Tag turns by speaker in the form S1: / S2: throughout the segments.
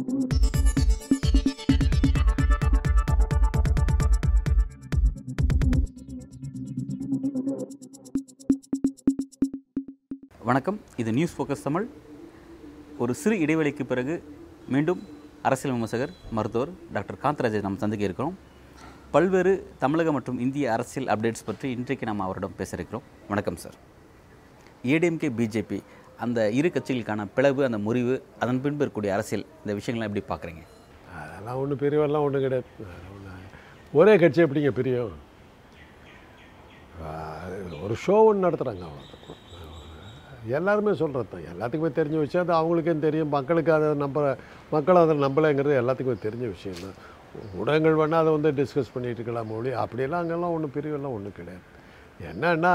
S1: வணக்கம். இது news focus Tamil. ஒரு சிறு இடைவெளிக்கு பிறகு மீண்டும் அரசியல் விமர்சகர் மருத்துவர் டாக்டர் காந்தராஜை நாம் சந்திக்க இருக்கிறோம். பல்வேறு தமிழக மற்றும் இந்திய அரசியல் அப்டேட்ஸ் பற்றி இன்றைக்கு நாம் அவரிடம் பேச இருக்கிறோம். வணக்கம் சார். ஏடிஎம்கே பிஜேபி அந்த இரு கட்சிகளுக்கான பிளவு அந்த முறிவு அதன் பின்பு இருக்கக்கூடிய அரசியல் இந்த விஷயங்கள்லாம் எப்படி பார்க்குறீங்க?
S2: அதெல்லாம் ஒன்றும் பெரியவெல்லாம் ஒன்றும் கிடையாது. ஒரே கட்சி எப்படிங்க பிரியும்? ஒரு ஷோ ஒன்று நடத்துகிறாங்க அவ்வளோ எல்லாருமே சொல்கிறது தான். எல்லாத்துக்குமே தெரிஞ்ச விஷயம் அது. அவங்களுக்கும் தெரியும். மக்களுக்கு அதை நம்ப மக்கள் அதை நம்பலைங்கிறது எல்லாத்துக்குமே தெரிஞ்ச விஷயம் தான். ஊடகங்கள் வேணால் அதை வந்து டிஸ்கஸ் பண்ணிகிட்டு இருக்கலாம் மொழி அப்படியெல்லாம் அங்கெல்லாம் ஒன்றும் பிரிவெல்லாம் ஒன்றும் கிடையாது. என்னன்னா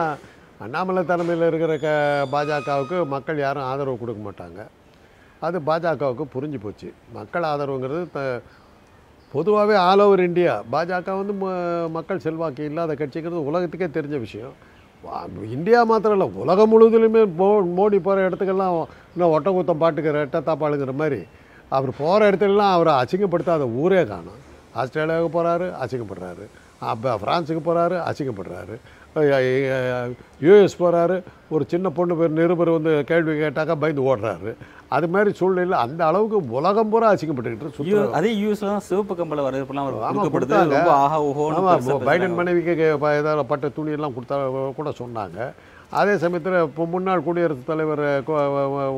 S2: அண்ணாமலை தலைமையில் இருக்கிற க பாஜகவுக்கு மக்கள் யாரும் ஆதரவு கொடுக்க மாட்டாங்க. அது பாஜகவுக்கு புரிஞ்சு போச்சு. மக்கள் ஆதரவுங்கிறது த பொதுவாகவே ஆல் ஓவர் இந்தியா. பாஜக வந்து ம- மக்கள் செல்வாக்கு இல்லாத கட்சிங்கிறது உலகத்துக்கே தெரிஞ்ச விஷயம். இந்தியா மாத்திரம் இல்லை உலகம் முழுவதுலையுமே மோ மோடி போகிற இடத்துக்கெல்லாம் இன்னும் ஒட்டகுத்தம் பாட்டுக்கு ரெட்டத்தாப்பாளுங்கிற மாதிரி. அவர் போகிற இடத்துலலாம் அவரை அசிங்கப்படுத்தாத ஊரே காணும். ஆஸ்திரேலியாவுக்கு போகிறாரு அசிங்கப்படுறாரு. அப்போ ஃப்ரான்ஸுக்கு போகிறாரு அசிங்கப்படுறாரு. யூஎஸ் போகிறாரு ஒரு சின்ன பொண்ணு பேர் நிருபர் வந்து கேள்வி கேட்டாக்கா பயந்து ஓடுறாரு. அது மாதிரி சூழ்நிலையில் அந்த அளவுக்கு உலகம் பூரா அசிங்கப்பட்டுக்கிட்டு
S1: அதே யூஎஸ்ல தான் சிவப்பு கம்பள வரவேற்பெல்லாம்
S2: பைடன். மனைவிக்கு ஏதாவது பட்ட துணியெல்லாம் கொடுத்தா கூட சொன்னாங்க. அதே சமயத்தில் இப்போ முன்னாள் குடியரசுத் தலைவர்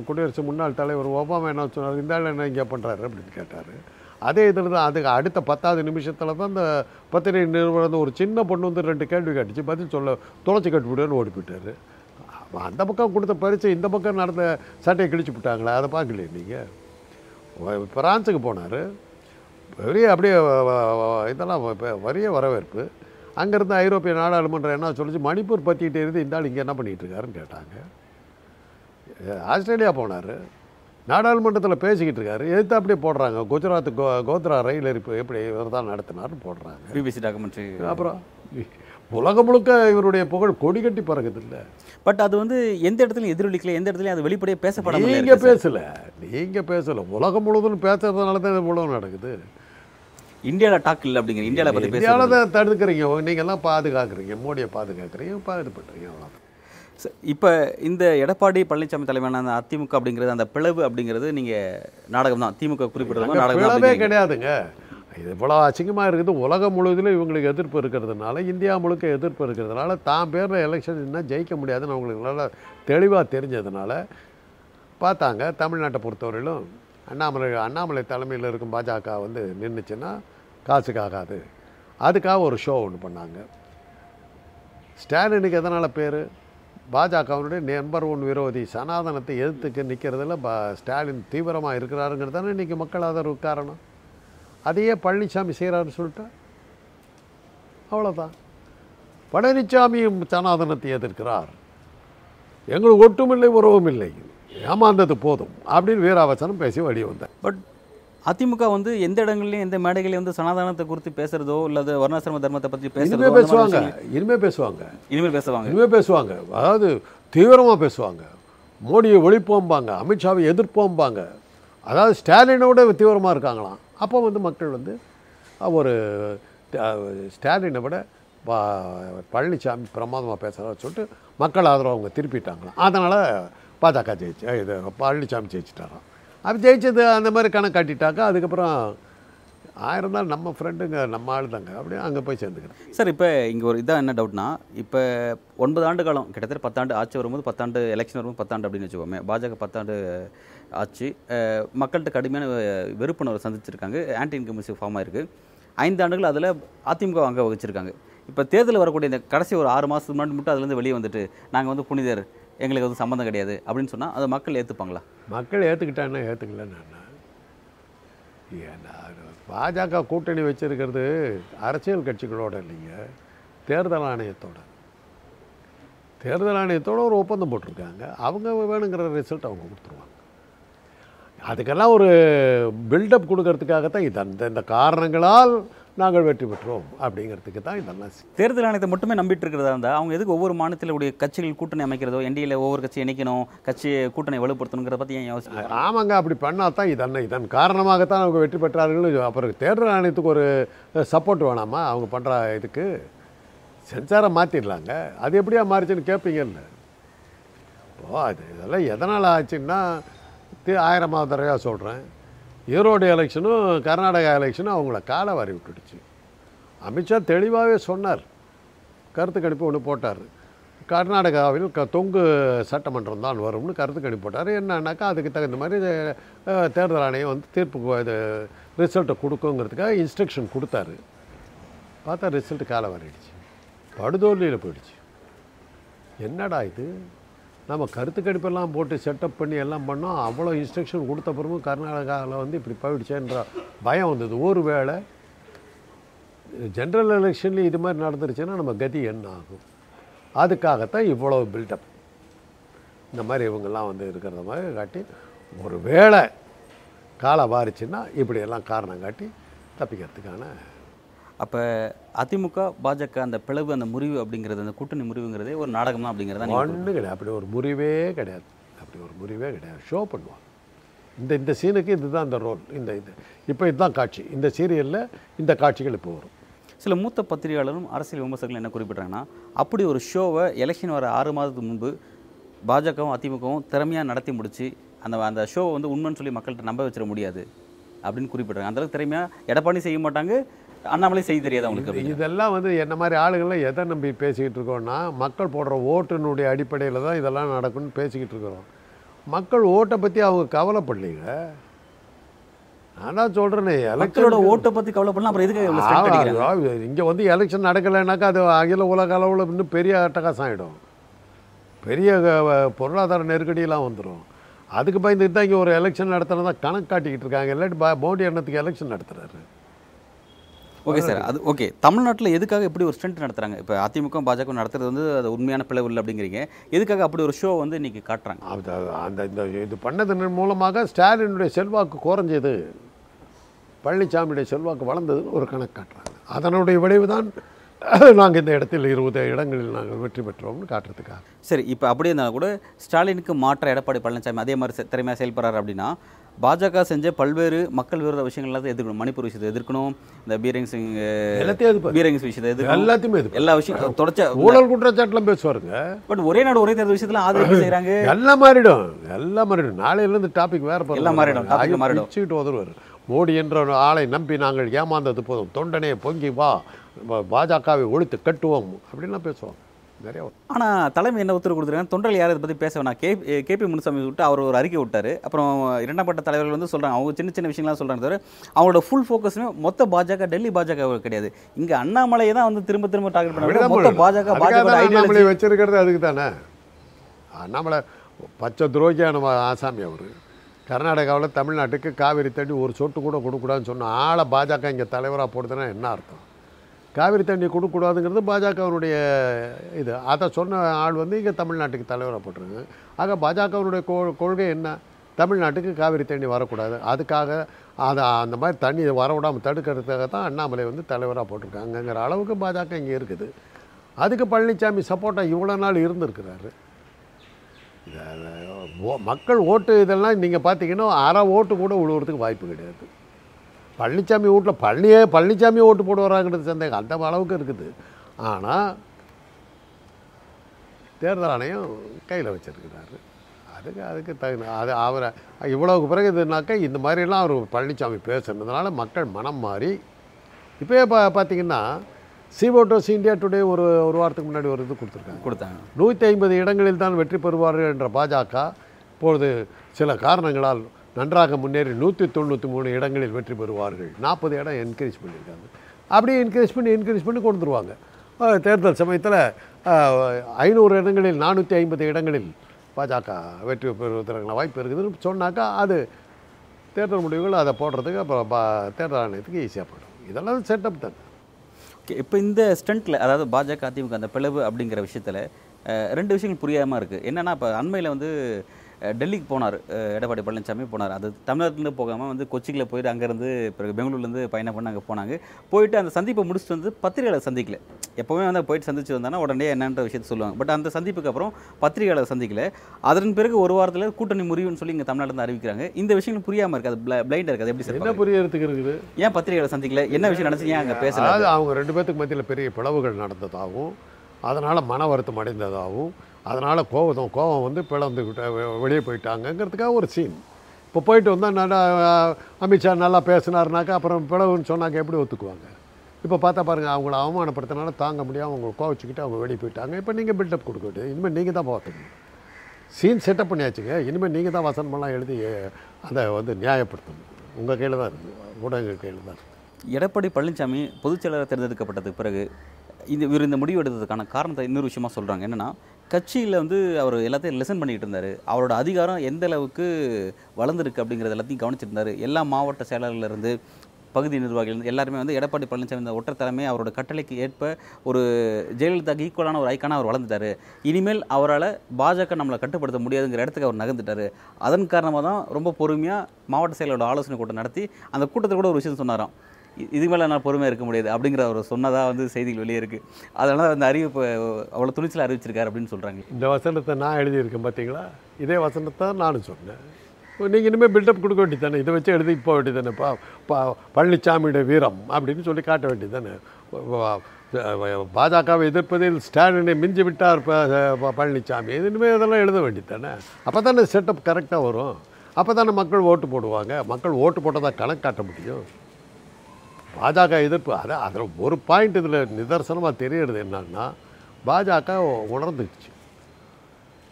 S2: குடியரசு முன்னாள் தலைவர் ஒபாமா என்ன சொன்னார்? இந்த ஆள் என்ன இங்கே பண்ணுறாரு அப்படின்னு கேட்டார். அதே இதில் தான் அதுக்கு அடுத்த பத்தாவது நிமிஷத்தில் தான் அந்த பத்திரிகை நிறுவனம் ஒரு சின்ன பொண்ணு வந்து ரெண்டு கேள்வி கேட்டுச்சு பதில் சொல்ல துளைச்சி கட்டி விடுன்னு ஓடி போயிட்டாரு. அந்த பக்கம் கொடுத்த பரிசு இந்த பக்கம் நடந்த சட்டையை கிழிச்சு விட்டாங்களே அதை பார்க்கலையே நீங்கள் பிரான்ஸுக்கு போனார். பெரிய அப்படியே இதெல்லாம் வ- வரிய வரவேற்பு. அங்கேருந்து ஐரோப்பிய நாடாளுமன்றம் என்ன சொல்லிச்சு? மணிப்பூர் பற்றிக்கிட்டே இருந்து இந்த ஆள் இங்கே என்ன பண்ணிகிட்டு இருக்காருன்னு கேட்டாங்க. ஆஸ்திரேலியா போனார். நாடாளுமன்றத்தில் பேசிக்கிட்டு இருக்காரு. எதிர்த்து அப்படியே போடுறாங்க? குஜராத் கோ கோத்ரா ரயில் எரிப்பு எப்படி இவர் தான் நடத்தினார்னு போடுறாங்க.
S1: BBC documentary.
S2: அப்புறம் உலகம் முழுக்க இவருடைய புகழ் கொடி கட்டி பறக்குது இல்லை.
S1: பட் அது வந்து எந்த இடத்துலையும் எதிரொலிக்கல எந்த இடத்துலையும் அது வெளிப்படையாக பேசப்படாமல்
S2: நீங்க பேசல. நீங்க பேசல. உலகம் முழுவதும் பேசுறதுனால தான் இது உலகம் நடக்குது.
S1: இந்தியாவில் டாக் இல்லை அப்படிங்கிற இந்தியாவில் பற்றி
S2: இந்தியாவில் தான் தடுக்கிறீங்க. நீங்க எல்லாம் பாதுகாக்கிறீங்க. மோடியை பாதுகாக்கிறீங்க. இது பண்றீங்க அவ்வளோதான்
S1: ச- இப்ப இந்த எடப்பாடி பழனிசாமி தலைமையான அந்த அதிமுக அப்படிங்கிறது அந்த பிளவு அப்படிங்கிறது நீங்க நாடகம் தான். திமுக குறிப்பிடுறது
S2: அங்க
S1: நாடகம்.
S2: கிடையாதுங்க. இது இவ்வளோ அசிங்கமாக இருக்குது. உலகம் முழுவதிலும் இவங்களுக்கு எதிர்ப்பு இருக்கிறதுனால இந்தியா முழுக்க எதிர்ப்பு இருக்கிறதுனால தான் பேரில் எலெக்ஷன் இன்னும் ஜெயிக்க முடியாதுன்னு அவங்களுக்கு நல்லா தெளிவாக தெரிஞ்சதுனால பார்த்தாங்க. தமிழ்நாட்டை பொறுத்தவரையிலும் அண்ணாமலை அண்ணாமலை தலைமையில் இருக்கும் பாஜக வந்து நின்றுச்சுன்னா காசுக்காகாது அதுக்காக ஒரு ஷோ ஒன்று பண்ணாங்க. ஸ்டாலினுக்கு எதனால் பேர்? பாஜகவினுடைய நம்பர் ஒன் விரோதி சனாதனத்தை எதிர்த்துக்கு நிற்கிறதுல பா ஸ்டாலின் தீவிரமாக இருக்கிறாருங்கிறது தானே இன்றைக்கி மக்கள் ஆதரவு காரணம். அதையே பழனிசாமி செய்கிறாருன்னு சொல்லிட்டா? அவ்வளோதான் பழனிசாமியும் சனாதனத்தை எதிர்க்கிறார். எங்களுக்கு ஒட்டுமில்லை உறவும் இல்லை ஏமாந்தது போதும் அப்படின்னு வீராவசனம் பேசி வழி வந்தேன்
S1: பட் அதிமுக வந்து எந்த இடங்கள்லயும் எந்த மேடைகளையும் வந்து சனாதனத்தை குறித்து பேசுறதோ இல்லது வர்ணாசிரம தர்மத்தை பற்றி பேசுறதோ
S2: பேசுவாங்க. இனிமே பேசுவாங்க.
S1: இனிமேல் பேசுவாங்க.
S2: இனிமே பேசுவாங்க. அதாவது தீவிரமாக பேசுவாங்க. மோடியை ஒழிப்போம்பாங்க அமித்ஷாவை எதிர்ப்போம்பாங்க. அதாவது ஸ்டாலினோட தீவிரமாக இருக்காங்களாம். அப்போ வந்து மக்கள் வந்து ஒரு ஸ்டாலினை விட பழனிசாமி பிரமாதமாக பேசுகிறத சொல்லிட்டு மக்கள் ஆதரவு அவங்க திருப்பிட்டாங்களாம். அதனால் பாஜக ஜெயிச்சு இது பழனிசாமி ஜெயிச்சிட்டாராம். அப்படி ஜெயிச்சது அந்த மாதிரி கணக்கு காட்டிட்டாக்கா அதுக்கப்புறம் ஆயிரம் தான் நம்ம ஃப்ரெண்டுங்க நம்ம ஆள் தாங்க அப்படியே அங்கே போய் சேர்ந்துக்கிறேன்
S1: சார் இப்போ இங்கே ஒரு இதான் என்ன டவுட்னா இப்போ ஒன்பது ஆண்டு காலம் கிட்டத்தட்ட பத்தாண்டு ஆட்சி வரும்போது பத்தாண்டு எலெக்ஷன் வரும்போது பத்தாண்டு அப்படின்னு வச்சுக்கோமே பாஜக பத்தாண்டு ஆட்சி மக்கள்கிட்ட கடுமையான வெறுப்புணர்வை சந்திச்சிருக்காங்க. ஆன்டி இன்கமிசிவ் ஃபார்ம் ஆயிருக்கு. ஐந்து ஆண்டுகள் அதில் அதிமுக அங்கே வகிச்சிருக்காங்க. இப்போ தேர்தல் வரக்கூடிய இந்த கடைசி ஒரு ஆறு மாதத்துக்கு முன்னாடி மட்டும் அதுலேருந்து வெளியே வந்துட்டு நாங்கள் வந்து புனிதர் எங்களுக்கு வந்து சம்மந்தம் கிடையாது அப்படின்னு சொன்னால் அதை மக்கள் ஏற்றுப்பாங்களா
S2: மக்கள் ஏற்றுக்கிட்டாங்கன்னா ஏற்றுக்கல ஏன்னா பாஜக கூட்டணி வச்சிருக்கிறது அரசியல் கட்சிகளோட இல்லைங்க தேர்தல் ஆணையத்தோட. தேர்தல் ஆணையத்தோட ஒரு ஒப்பந்தம் போட்டிருக்காங்க. அவங்க வேணுங்கிற ரிசல்ட் அவங்க கொடுத்துருவாங்க. அதுக்கெல்லாம் ஒரு பில்டப் கொடுக்கறதுக்காகத்தான் இது. அந்த இந்த காரணங்களால் நாங்கள் வெற்றி பெற்றோம் அப்படிங்கிறதுக்கு தான் இதெல்லாம்
S1: தேர்தல் ஆணையத்தை மட்டுமே நம்பிட்டு இருக்கிறதா இருந்தால் அவங்க எதுக்கு ஒவ்வொரு மாநிலத்தில் உடைய கட்சிகள் கூட்டணி அமைக்கிறதோ என்டியில் ஒவ்வொரு கட்சி இணைக்கணும் கட்சி கூட்டணி வலுப்படுத்தணுங்கிறத பற்றி ஏன் யோசிச்சு
S2: ஆமாங்க அப்படி பண்ணால் தான் இதென்ன இதன் காரணமாகத்தான் அவங்க வெற்றி பெற்றார்கள் அப்புறம் தேர்தல் ஆணையத்துக்கு ஒரு சப்போர்ட் வேணாமா? அவங்க பண்ணுற இதுக்கு சென்சாரை மாற்றிடலாங்க அது எப்படியா மாறிச்சுன்னு கேட்பீங்கல்ல இப்போ அது இதெல்லாம் எதனால் ஆச்சுன்னா ஆயிரமாவது தடவையாக சொல்கிறேன் ஈரோடு எலெக்ஷனும் கர்நாடகா எலெக்ஷனும் அவங்கள காலை வாரி விட்டுடுச்சு. அமித்ஷா தெளிவாகவே சொன்னார். கருத்து கணிப்பு ஒன்று போட்டார். கர்நாடகாவில் க தொங்கு சட்டமன்றம் தான் வரும்னு கருத்து கணிப்பு போட்டார். என்னன்னாக்கா அதுக்கு தகுந்த மாதிரி தேர்தல் ஆணையம் வந்து தீர்ப்பு இது ரிசல்ட்டை கொடுக்குங்கிறதுக்காக இன்ஸ்ட்ரக்ஷன் கொடுத்தாரு. பார்த்தா ரிசல்ட்டு காலை வாரிடுச்சு. படுதோல்லியில் போயிடுச்சு. என்னடா இது? நம்ம கருத்து கணிப்பெல்லாம் போட்டு செட்டப் பண்ணி எல்லாம் பண்ணோம். அவ்வளோ இன்ஸ்ட்ரக்ஷன் கொடுத்த பிறகும் கர்நாடகாவில் வந்து இப்படி போயிடுச்சேன்ற பயம் வந்தது. ஒரு வேளை ஜென்ரல் எலெக்ஷன்லேயும் இது மாதிரி நடந்துருச்சுன்னா நம்ம கதி என்ன ஆகும்? அதுக்காகத்தான் இவ்வளோ பில்டப் இந்த மாதிரி இவங்கெல்லாம் வந்து இருக்கிறத மாதிரி காட்டி ஒரு வேளை காலை வாரிச்சுன்னா இப்படியெல்லாம் காரணம் காட்டி தப்பிக்கிறதுக்கான
S1: அப்போ அதிமுக பாஜக அந்த பிளவு அந்த முறிவு அப்படிங்கிறது அந்த கூட்டணி முறிவுங்கிறதே ஒரு நாடகம் தான் அப்படிங்கிறதா
S2: ஒன்றும் கிடையாது. அப்படி ஒரு முறிவே கிடையாது. அப்படி ஒரு முறிவே கிடையாது. ஷோ பண்ணுவான் இந்த இந்த சீனுக்கு இதுதான் இந்த ரோல் இந்த இது. இப்போ இதுதான் காட்சி. இந்த சீரியலில் இந்த காட்சிகள் இப்போ வரும்.
S1: சில மூத்த பத்திரிகையாளரும் அரசியல் விமர்சகர்கள் என்ன குறிப்பிட்றாங்கன்னா அப்படி ஒரு ஷோவை எலெக்ஷன் வர ஆறு மாதத்துக்கு முன்பு பாஜகவும் அதிமுகவும் திறமையாக நடத்தி முடிச்சு அந்த அந்த ஷோவை வந்து உண்மைன்னு சொல்லி மக்கள்கிட்ட நம்ப வச்சிட முடியாது அப்படின்னு குறிப்பிட்றாங்க. அந்த அளவுக்கு திறமையாக எடப்பாடி செய்ய மாட்டாங்க. அண்ணாமலை செய்ய தெரியாது அவங்களுக்கு.
S2: இதெல்லாம் வந்து என்ன மாதிரி ஆளுங்கள்லாம் எதை நம்பி பேசிக்கிட்டு இருக்கோம்னா மக்கள் போடுற ஓட்டினுடைய அடிப்படையில் தான் இதெல்லாம் நடக்கும்னு பேசிக்கிட்டு இருக்கிறோம். மக்கள் ஓட்டை பற்றி அவங்க கவலைப்படலைங்க. நான் தான் சொல்கிறேனே
S1: மக்களோட
S2: எலெக்ஷன்
S1: ஓட்டை பற்றி கவலைப்படலாம் அப்புறம் எதுக்கு
S2: இங்கே வந்து எலெக்ஷன் நடக்கலைன்னாக்கா அது அகில உலக அளவில் இன்னும் பெரிய அட்டகாசம் ஆகிடும் பெரிய பொருளாதார நெருக்கடியெல்லாம் வந்துடும் அதுக்கு பயந்துட்டு தான் இங்கே ஒரு எலெக்ஷன் நடத்துறதா கணக்கு காட்டிக்கிட்டு இருக்காங்க. இல்லாட்டி பா- மோடி எண்ணத்துக்கு எலெக்ஷன் நடத்துறாரு.
S1: ஓகே சார் அது ஓகே தமிழ்நாட்டில் எதுக்காக இப்படி ஒரு ஸ்டண்ட் நடத்துறாங்க? இப்போ அதிமுக பாஜக நடத்துறது வந்து அது உண்மையான பிளவு இல்லை அப்படிங்கிறீங்க. எதுக்காக அப்படி ஒரு ஷோ வந்து இன்னைக்கு காட்டுறாங்க?
S2: அந்த இந்த இது பண்ணதன் மூலமாக ஸ்டாலினுடைய செல்வாக்கு குறைஞ்சது. பழனிசாமியுடைய செல்வாக்கு வளர்ந்ததுன்னு ஒரு கணக்கு காட்டுறாங்க. அதனுடைய விளைவு தான் நாங்கள் இந்த இடத்தில் இருபது இடங்களில் நாங்கள் வெற்றி பெற்றோம்னு காட்டுறதுக்காக.
S1: சரி இப்போ அப்படியே இருந்தாலும் கூட ஸ்டாலினுக்கு மாற்ற எடப்பாடி பழனிசாமி அதே மாதிரி திறமையாக செயல்படுறாரு அப்படின்னா பாஜக செஞ்ச பல்வேறு மக்கள் விரோத விஷயங்கள் எல்லாத்தையும் எதிர்க்கணும். மணிப்பூர் விஷயத்தை எதிர்க்கணும் இந்த பீரங் சிங்
S2: எல்லாத்தையும்.
S1: பீரங்ஸ் விஷயத்தை எதிர்க்கணும்.
S2: எல்லாத்தையுமே
S1: எல்லா விஷயம் தொடச்ச
S2: ஊழல் குற்றச்சாட்டுலாம் பேசுவாருங்க.
S1: பட் ஒரே நாடு ஒரே தேர்தல் விஷயத்துல ஆதரவு செய்கிறாங்க
S2: எல்லாம் மாறிடும் எல்லாம் மாறிடும். நாளையிலேருந்து டாபிக் வேற.
S1: எல்லாம் மாறிடும்,
S2: ஐயோ,
S1: மாறிடும்.
S2: பிச்சுக்கிட்டு உதறுவார். மோடி என்ற ஒரு ஆளை நம்பி நாங்கள் ஏமாந்தது போதும். தொண்டனே பொங்கி வா பாஜகவை ஒழித்து கட்டுவோம் அப்படின்லாம் பேசுவாங்க. நிறைய.
S1: ஆனால் தலைமை என்ன உத்தரவு கொடுத்துருக்காங்க? தொண்டர்கள் யாரும் இதை பற்றி பேச வேணாம். கே கேபி முனுசாமி விட்டு அவர் ஒரு அறிக்கை விட்டார். அப்புறம் இரண்டாம் பட்ட தலைவர்கள் வந்து சொல்கிறாங்க அவங்க சின்ன சின்ன விஷயங்கள்லாம் சொல்கிறாங்க தவிர அவங்களோட ஃபுல் ஃபோக்கஸுமே மொத்த பாஜக டெல்லி பாஜக கிடையாது. இங்கே அண்ணாமலையை தான் வந்து திரும்ப திரும்ப டார்கெட்
S2: அப்படிதான்
S1: மொத்த. பாஜக பாஜக
S2: வச்சிருக்கிறது அதுக்கு தானே? அண்ணாமலை பச்சை துரோகியான ஆசாமி அவர். கர்நாடகாவில் தமிழ்நாட்டுக்கு காவிரி தண்ணி ஒரு சொட்டு கூட கொடுக்கூடாதுன்னு சொன்ன ஆளை பாஜக இங்கே தலைவராக போடுதுன்னா என்ன அர்த்தம்? காவிரி தண்ணி கொடுக்கக்கூடாதுங்கிறது பாஜகவினுடைய இது. அதை சொன்ன ஆள் வந்து இங்கே தமிழ்நாட்டுக்கு தலைவராக போட்டிருக்கு ஆக பாஜகவினுடைய கொ கொள்கை என்ன? தமிழ்நாட்டுக்கு காவிரி தண்ணி வரக்கூடாது. அதுக்காக அதை அந்த மாதிரி தண்ணி வரவிடாமல் தடுக்கிறதுக்காக தான் அண்ணாமலை வந்து தலைவராக போட்டிருக்காங்கங்கிற அளவுக்கு பாஜக இங்கே இருக்குது. அதுக்கு பழனிசாமி சப்போர்ட்டாக இவ்வளோ நாள் இருந்திருக்கிறாரு. ஓ- மக்கள் ஓட்டு இதெல்லாம் நீங்கள் பார்த்தீங்கன்னா அரை ஓட்டு கூட விழுவுறதுக்கு வாய்ப்பு கிடையாது. பழனிசாமி வீட்டில் பழனியே பழனிசாமி ஓட்டு போடுவாராங்கிறது சந்தேகம். அந்த அளவுக்கு இருக்குது. ஆனால் தேர்தல் ஆணையம் கையில் வச்சிருக்கிறாரு. அதுக்கு அதுக்கு தகுந்த அது அவரை இவ்வளவுக்கு பிறகு இதுனாக்கா இந்த மாதிரிலாம் அவர் பழனிசாமி பேசுனதுனால மக்கள் மனம் மாறி இப்போயே பா பார்த்தீங்கன்னா சிவோட்டோஸ் இந்தியா டுடே ஒரு ஒரு வாரத்துக்கு முன்னாடி ஒரு இது கொடுத்துருக்காங்க.
S1: கொடுத்தாங்க.
S2: நூற்றி ஐம்பது இடங்களில் தான் வெற்றி பெறுவார்கள் என்ற பாஜக இப்பொழுது சில காரணங்களால் நன்றாக முன்னேறி நூற்றி தொண்ணூற்றி மூணு இடங்களில் வெற்றி பெறுவார்கள். நாற்பது இடம் என்கரேஜ் பண்ணியிருக்காங்க. அப்படியே என்கரேஜ் பண்ணி என்கரேஜ் பண்ணி கொண்டு வந்துருவாங்க தேர்தல் சமயத்தில் ஐநூறு இடங்களில் நானூற்றி ஐம்பது இடங்களில் பாஜக வெற்றி பெறுவதற்கான வாய்ப்பு இருக்குதுன்னு சொன்னாக்கா அது தேர்தல் முடிவுகள் அதை போடுறதுக்கு அப்புறம் பா தேர்தல் ஆணையத்துக்கு ஈஸியாக போடும் இதெல்லாம் செட்டப் தான்.
S1: ஓகே இப்போ இந்த ஸ்டண்ட்டில் அதாவது பாஜக அதிமுக அந்த பிளவு அப்படிங்கிற விஷயத்தில் ரெண்டு விஷயங்கள் புரியாமல் இருக்குது என்னென்னா இப்போ அண்மையில் வந்து டெல்லிக்கு போனார். எடப்பாடி பழனிசாமி போனார். அது தமிழ்நாட்டிலேருந்து போகாமல் வந்து கொச்சியில் போயிட்டு அங்கேருந்து பிறகு பெங்களூர்லேருந்து பயணம் பண்ணி அங்கே போனாங்க. போயிட்டு அந்த சந்திப்பை முடிச்சுட்டு வந்து பத்திரிகையாளர் சந்திக்கல. எப்போவுமே வந்து போயிட்டு சந்திச்சு வந்தாங்கன்னா உடனே என்னன்ற விஷயத்தை சொல்லுவாங்க. பட் அந்த சந்திப்புக்கு அப்புறம் பத்திரிகையாளர் சந்திக்கல. அதன் பிறகு ஒரு வாரத்தில் கூட்டணி முறிவுன்னு சொல்லி இங்கே தமிழ்நாட்டில் அறிவிக்கிறாங்க. இந்த விஷயங்கள் புரியாமல் இருக்குது அது பிளைண்டாக இருக்குது எப்படி
S2: என்ன
S1: சார்
S2: புரியறதுக்கு இருக்குது?
S1: ஏன் பத்திரிகையாளர் சந்திக்கல? என்ன விஷயம் நடந்துச்சு? ஏன் அங்கே பேசல?
S2: அதாவது அவங்க ரெண்டு பேத்துக்கு மத்தியில் பெரிய பிளவுகள் நடந்ததாகவும் அதனால் மன வருத்தம் அடைந்ததாகவும் அதனால் கோபம் கோபம் வந்து பிளந்துக்கிட்ட வெளியே போயிட்டாங்கங்கிறதுக்காக ஒரு சீன் இப்போ போயிட்டு வந்தால் நல்லா அமித்ஷா நல்லா பேசினாருனாக்கா அப்புறம் பிளவுன்னு சொன்னாக்க எப்படி ஒத்துக்குவாங்க? இப்போ பார்த்தா பாருங்கள் அவங்கள அவமானப்படுத்தினால தாங்க முடியாமல் அவங்க கோவிச்சுக்கிட்டு அவங்க வெளியே போயிட்டாங்க. இப்போ நீங்கள் பில்டப் கொடுக்க வேண்டியது. இனிமேல் நீங்கள் தான் பார்த்துக்கணும் சீன் செட்டப் பண்ணியாச்சுங்க. இனிமேல் நீங்கள் தான் வசனமெல்லாம் எழுதி அதை வந்து நியாயப்படுத்தணும். உங்கள் கையில் தான் இருக்குது ஊடகங்கள் கையில் தான் இருக்குது
S1: எடப்பாடி பழனிசாமி பொதுச்செயலாளர் தேர்ந்தெடுக்கப்பட்டதுக்கு பிறகு இந்த இவர் இந்த முடிவு எடுத்ததுக்கான காரணத்தை இன்னொரு விஷயமா சொல்கிறாங்க என்னென்னா கட்சியில் வந்து அவர் எல்லாத்தையும் லெசன் பண்ணிகிட்டு இருந்தார். அவரோட அதிகாரம் எந்த அளவுக்கு வளர்ந்துருக்கு அப்படிங்கிறது எல்லாத்தையும் கவனிச்சிட்டு இருந்தார் எல்லா மாவட்ட செயலாளர்லேருந்து பகுதி நிர்வாகிகள் இருந்து எல்லாருமே வந்து எடப்பாடி பழனிசாமி இந்த ஒற்றை தலைமை அவரோட கட்டளைக்கு ஏற்ப ஒரு ஜெயலலிதாக்கு ஈக்குவலான ஒரு ஐக்கான அவர் வளர்ந்துட்டாரு. இனிமேல் அவரால் பாஜக நம்மளை கட்டுப்படுத்த முடியாதுங்கிற இடத்துக்கு அவர் நகர்ந்துட்டாரு. அதன் காரணமாக தான் ரொம்ப பொறுமையாக மாவட்ட செயலரோட ஆலோசனை கூட்டம் நடத்தி அந்த கூட்டத்தில் கூட ஒரு விஷயம் சொன்னாராம். இதுக்கு மேலே நான் பொறுமையாக இருக்க முடியாது அப்படிங்கிற அவர் சொன்னதாக வந்து செய்திகள் வெளியே இருக்குது அதனால் அந்த அறிவிப்பு அவ்வளோ துணிச்சல் அறிவிச்சிருக்காரு அப்படின்னு சொல்கிறாங்க
S2: இந்த வசனத்தை நான் எழுதியிருக்கேன் பார்த்தீங்களா இதே வசனத்தை நானும் சொன்னேன். நீங்கள் இனிமேல் பில்டப் கொடுக்க வேண்டியது தானே இதை வச்சு எழுதி போக வேண்டியது தானே பா பா பழனிசாமியோட வீரம் அப்படின்னு சொல்லி காட்ட வேண்டியது தானே பாஜகவை எதிர்ப்பதில் ஸ்டாலினை மிஞ்சி விட்டார் பழனிசாமி இது இனிமேல் இதெல்லாம் எழுத வேண்டியது தானே அப்போ தானே செட்டப் கரெக்டாக வரும். அப்போ தானே மக்கள் ஓட்டு போடுவாங்க. மக்கள் ஓட்டு போட்டதாக கணக்கு காட்ட முடியும். பாஜக எதிர்ப்பு அது அதில் ஒரு பாயிண்ட் இதில் நிதர்சனமாக தெரியறது என்னன்னா பாஜக உணர்ந்துச்சு.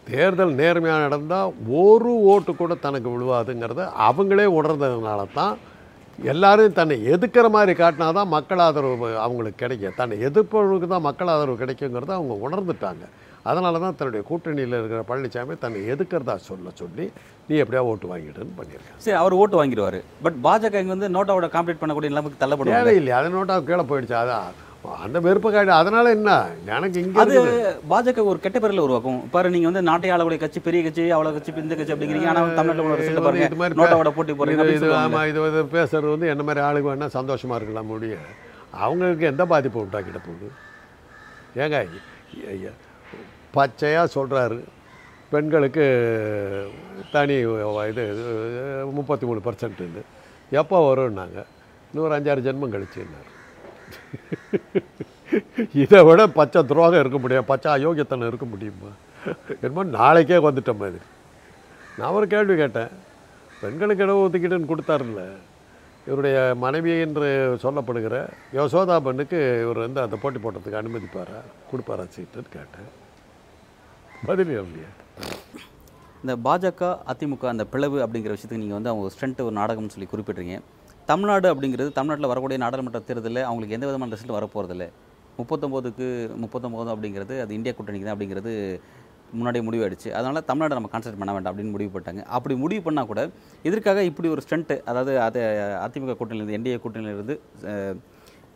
S2: தேர்தல் நேர்மையாக நடந்தால் ஒரு ஓட்டு கூட தனக்கு விழுவாதுங்கிறத அவங்களே உணர்ந்ததுனால தான் எல்லாரும் தன்னை எதிர்க்கிற மாதிரி காட்டினா தான் மக்கள் ஆதரவு அவங்களுக்கு கிடைக்கும். தன்னை எதிர்ப்பவர்களுக்கு தான் மக்கள் ஆதரவு கிடைக்குங்கிறத அவங்க உணர்ந்துட்டாங்க. அதனால தான் தன்னுடைய கூட்டணியில் இருக்கிற பழனிசாமி தன்னை எதிர்க்கிறதா சொல்ல சொல்லி நீ எப்படியா ஓட்டு வாங்கிடுன்னு பண்ணியிருக்காங்க
S1: சரி அவர் ஓட்டு வாங்கிடுவார். பட் பாஜக இங்கே வந்து நோட்டாவோட காம்ப்ளீட் பண்ணக்கூடிய நிலைமைக்கு தள்ளப்படுவாங்க.
S2: தேவையில்லை அது நோட்டா கீழே போயிடுச்சு அதான் அந்த வெறுப்பு காட்டு அதனால என்ன? எனக்கு இங்கே
S1: அது பாஜக ஒரு கெட்ட பேரில் உருவாக்கும். பாரு நீங்க வந்து நாட்டை ஆளக்கூடிய கட்சி பெரிய கட்சி அவ்வளோ கட்சி இந்த கட்சி அப்படிங்கிறீங்க. ஆனால் தமிழ்நாட்டில் உள்ள ரிசல்ட் பாருங்க
S2: இது மாதிரி
S1: நோட்டாவோட போட்டி போடுறீங்க
S2: இது. ஆமாம் இது வந்து பேசுறது வந்து என்ன மாதிரி ஆளுங்க வேணால் சந்தோஷமாக இருக்கலாம் முடியும் அவங்களுக்கு எந்த பாதிப்பு உண்டாக்கிட போகுது? ஏங்க பச்சையாக சொல்கிறாரு பெண்களுக்கு தனி இது முப்பத்தி மூணு பர்சன்ட்டுன்னு எப்போ வரும்னாங்க? இன்னொரு அஞ்சாறு ஜென்மம் கழிச்சுன்னாரு. இதை விட பச்சை துரோகம் இருக்க முடியும் பச்சை அயோக்கியத்தனம் இருக்க முடியுமா? என்னமோ நாளைக்கே வந்துட்ட மாதிரி நான் ஒரு கேள்வி கேட்டேன். பெண்களுக்கு இடம் ஒதுக்கீடுன்னு கொடுத்தாருல்ல. இவருடைய மனைவி என்று சொல்லப்படுகிற யசோதா பெண்ணுக்கு இவர் வந்து அந்த போட்டி போட்டதுக்கு அனுமதிப்பாரா? கொடுப்பாரா சீட்டுன்னு கேட்டேன். பதில் இல்லையா
S1: இந்த பாஜக அதிமுக அந்த பிளவு அப்படிங்கிற விஷயத்துக்கு நீங்கள் வந்து அவங்க ஸ்ட்ரென்த் ஒரு நாடகம்னு சொல்லி குறிப்பிட்றீங்க தமிழ்நாடு அப்படிங்கிறது தமிழ்நாட்டில் வரக்கூடிய நாடாளுமன்ற தேர்தலில் அவங்களுக்கு எந்த விதமான ரிசல்ட் வரப்போகிறதில்ல முப்பத்தொம்போதுக்கு முப்பத்தொம்போது அப்படிங்கிறது அது இந்தியா கூட்டணிக்கு தான் அப்படிங்கிறது முன்னாடியே முடிவாயிடுச்சு. அதனால் தமிழ்நாடு நம்ம கான்சென்ட் பண்ண வேண்டாம் அப்படின்னு முடிவு பண்ணிட்டாங்க. அப்படி முடிவு பண்ணால் கூட இதற்காக இப்படி ஒரு ஸ்ட்ரென்ட்டு அதாவது அது அதிமுக கூட்டணியிலிருந்து என்டிஏ கூட்டணியிலிருந்து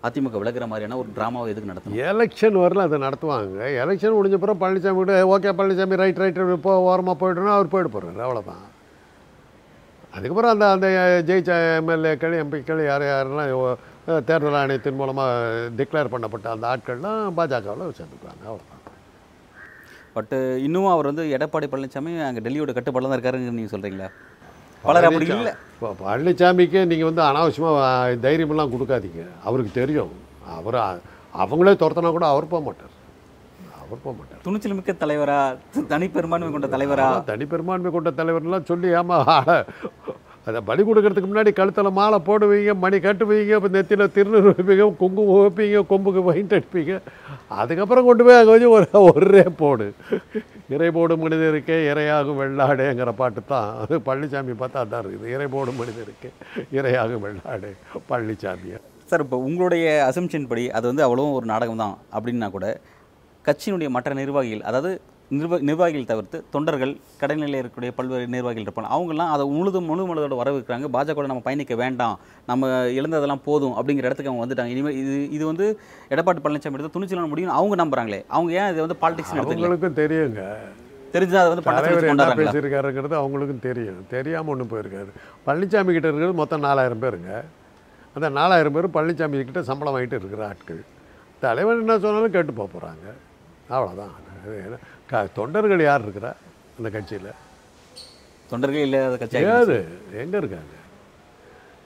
S1: அதிமுக விலகுற மாதிரியான ஒரு ட்ராமாவை எதுக்கு நடத்தணும்?
S2: எலெக்ஷன் வரல அதை நடத்துவாங்க. எலெக்ஷன் முடிஞ்ச பிறகு பழனிசாமி கூட ஓகே பழனிசாமி ரைட் ரைட் போ ஓரமாக போய்ட்டோன்னா அவர் போயிட்டு போகிறார் அவ்வளோதான் அதுக்கப்புறம் அந்த அந்த ஜெயிச்ச எம்எல்ஏக்கள் எம்பிக்கள் யார் யாரெல்லாம் தேர்தல் ஆணையத்தின் மூலமாக டிக்ளேர் பண்ணப்பட்ட அந்த ஆட்கள்லாம் பாஜகவில் சேர்ந்துக்குவாங்க அவ்வளோதான்
S1: பட் இன்னும் அவர் வந்து எடப்பாடி பழனிசாமி அங்கே டெல்லியோட கட்டுப்பாடில் தான் இருக்காருன்னு நீங்கள் சொல்கிறீங்களா பலர் அப்படி இல்லை.
S2: இப்போ பழனிசாமிக்கு நீங்கள் வந்து அனாவசியமாக தைரியமெல்லாம் கொடுக்காதீங்க. அவருக்கு தெரியும். அவர் அவங்களே துரத்தினா கூட அவர் போக மாட்டார். அவர் போக மாட்டார்.
S1: துணிச்சல் மிக்க தலைவரா? தனிப்பெரும்பான்மை கொண்ட தலைவரா?
S2: ஆனா, தனி பெரும்பான்மை கொண்ட தலைவர்லாம் சொல்லி ஏமா அதை பலி கொடுக்கறதுக்கு முன்னாடி கழுத்தில் மாலை போடுவீங்க மணி கட்டுவீங்க இப்போ நெத்தியில் திருநூறு வைப்பீங்க குங்குமம் வைப்பீங்க கொம்புக்கு வைண்ட் அடிப்பீங்க. அதுக்கப்புறம் கொண்டு போய் அங்கே வச்சு ஒரு ஒரே போடு. இறை போடும் மனிதருக்கே இரையாகும் வெள்ளாடேங்கிற பாட்டு தான். அது பழனிசாமி பார்த்தா அதான் இருக்குது. இறை போடும் மனிதருக்கே இரையாகும் வெள்ளாடே பழனிசாமியை
S1: சார் இப்போ உங்களுடைய அசம்ஷன் படி அது வந்து அவ்வளோ ஒரு நாடகம் தான் அப்படின்னா கூட கட்சியினுடைய மற்ற நிர்வாகிகள் அதாவது நிர்வ நிர்வாகிகள் தவிர்த்து தொண்டர்கள் கடைநிலையில் இருக்கக்கூடிய பல்வேறு நிர்வாகிகள் இருப்பாங்க. அவங்கெல்லாம் அதை முழுதும் முழு மனதோட வரவேற்கிறாங்க. பாஜக நம்ம பயணிக்க வேண்டாம். நம்ம இழந்ததெல்லாம் போதும் அப்படிங்கிற இடத்துக்கு அவங்க வந்துட்டாங்க. இனிமேல் இது இது வந்து எடப்பாடி பழனிசாமி எடுத்து துணிச்சலான முடியும் அவங்க நம்புறாங்களே. அவங்க ஏன் இதை வந்து பாலிடிக்ஸ்
S2: அவங்களுக்கும் தெரியுங்க.
S1: தெரிஞ்சா அதை வந்து
S2: தலைவர் என்ன பேசியிருக்காருங்கிறது அவங்களுக்கும் தெரியும். தெரியாமல் ஒன்றும் போயிருக்காரு. பழனிசாமி கிட்ட இருக்கிறது மொத்தம் நாலாயிரம் பேருங்க. அந்த நாலாயிரம் பேர் பழனிசாமி கிட்ட சம்பளம் வாங்கிட்டு இருக்கிற ஆட்கள். தலைவர் என்ன சொன்னாலும் கேட்டு போக போகிறாங்க அவ்வளோதான் க- தொண்டர்கள் யார் இருக்கிறா அந்த கட்சியில்?
S1: தொண்டர்களே இல்லாத கட்சி
S2: ஏது? எங்கே இருக்காங்க?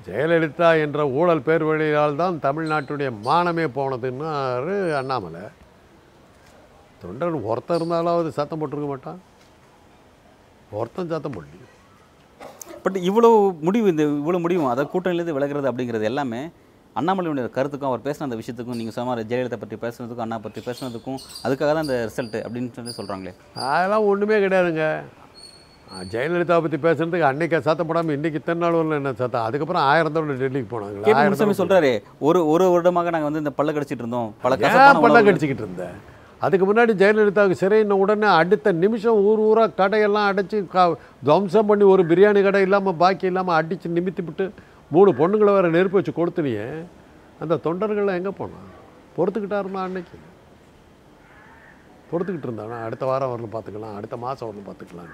S2: ஜெயலலிதா என்ற ஊழல் பேர் வழியால் தான் தமிழ்நாட்டுடைய மானமே போனதுன்னாரு அண்ணாமலை. தொண்டர் ஒருத்தன் இருந்தாலாவது சத்தம் போட்டிருக்க மாட்டான். ஒருத்தன் சத்தம் போடலையே.
S1: பட் இவ்வளவு முடிவு இந்த இவ்வளவு முடிவும் அதாவது கூட்டணியிலேருந்து விலகிறது அப்படிங்கிறது எல்லாமே அண்ணாமலையுடைய கருத்துக்கும் அவர் பேசின அந்த விஷயத்துக்கும் நீங்கள் சொன்ன ஜெயலலிதா பற்றி பேசுனதுக்கும் அண்ணா பற்றி பேசுனதுக்கும் அதுக்காக தான் இந்த ரிசல்ட் அப்படின்னு சொல்லி சொல்கிறாங்களே
S2: அதெல்லாம் ஒன்றுமே கிடையாதுங்க. ஜெயலலிதா பற்றி பேசுறதுக்கு அன்னைக்கு சத்தம் போடாமல் இன்னைக்கு இத்தனை நாள் வரல என்ன சத்தம்? அதுக்கப்புறம் ஆயிரம் தடவை டெல்லிக்கு போனாங்க ஆயிரம்
S1: சொல்றாரு ஒரு ஒரு வருடமாக நாங்கள் வந்து இந்த பல்ல கடிச்சிட்டு இருந்தோம். பல உணவுகள்-
S2: கடிச்சிக்கிட்டு இருந்தேன் அதுக்கு முன்னாடி ஜெயலலிதாவுக்கு சிறையின உடனே அடுத்த நிமிஷம் ஊர் ஊராக கடையெல்லாம் அடைச்சி க துவம்சம் பண்ணி ஒரு பிரியாணி கடை இல்லாமல் பாக்கி இல்லாமல் அடித்து நிமித்தி விட்டு மூணு பொண்ணுங்களை வேறு நெருப்பு வச்சு கொடுத்துனியே அந்த தொண்டர்கள்லாம் எங்கே போனான்? பொறுத்துக்கிட்டாருமா அன்னைக்கு. பொறுத்துக்கிட்டு இருந்தானா? அடுத்த வாரம் வரணும் பார்த்துக்கலாம் அடுத்த மாதம் வரணும் பார்த்துக்கலாம்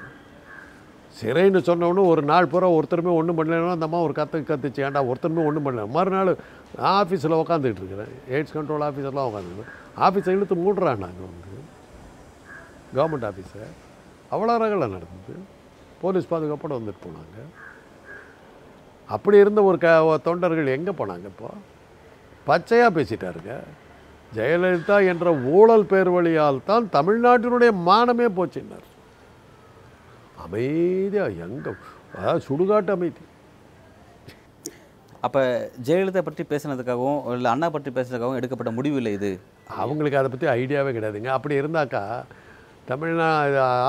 S2: சிறைன்னு சொன்னவொன்னே ஒரு நாள் பூரா ஒருத்தருமே ஒன்றும் பண்ணலைன்னா அந்த அம்மா ஒரு கற்று கத்துச்சு ஏன்டா ஒருத்தருமே ஒன்றும் பண்ணல. மறுநாள் ஆஃபீஸில் உட்காந்துக்கிட்டு இருக்கிறேன். எய்ட்ஸ் கண்ட்ரோல் ஆஃபீஸர்லாம் உட்காந்துருக்கேன் ஆஃபீஸை இழுத்து மூடுறான் நாங்கள் வந்து. கவர்மெண்ட் ஆஃபீஸை. அவ்வளோ ரகலை நடந்தது. போலீஸ் பாதுகாப்போடு வந்துட்டு போனாங்க. அப்படி இருந்த ஒரு க தொண்டர்கள் எங்கே போனாங்க இப்போ? பச்சையாக பேசிட்டாருங்க. ஜெயலலிதா என்ற ஊழல் பேர் வழியால் தான் தமிழ்நாட்டினுடைய மானமே போச்சுன்னார். அமைதியாக எங்கே அதாவது சுடுகாட்டு அமைதி.
S1: அப்ப ஜெயலலிதா பற்றி பேசுனதுக்காகவும் இல்லை அண்ணா பற்றி பேசுனதுக்காகவும் எடுக்கப்பட்ட முடிவு இல்லை இது?
S2: அவங்களுக்கு அதை பற்றி ஐடியாவே கிடையாதுங்க. அப்படி இருந்தாக்கா தமிழ்நா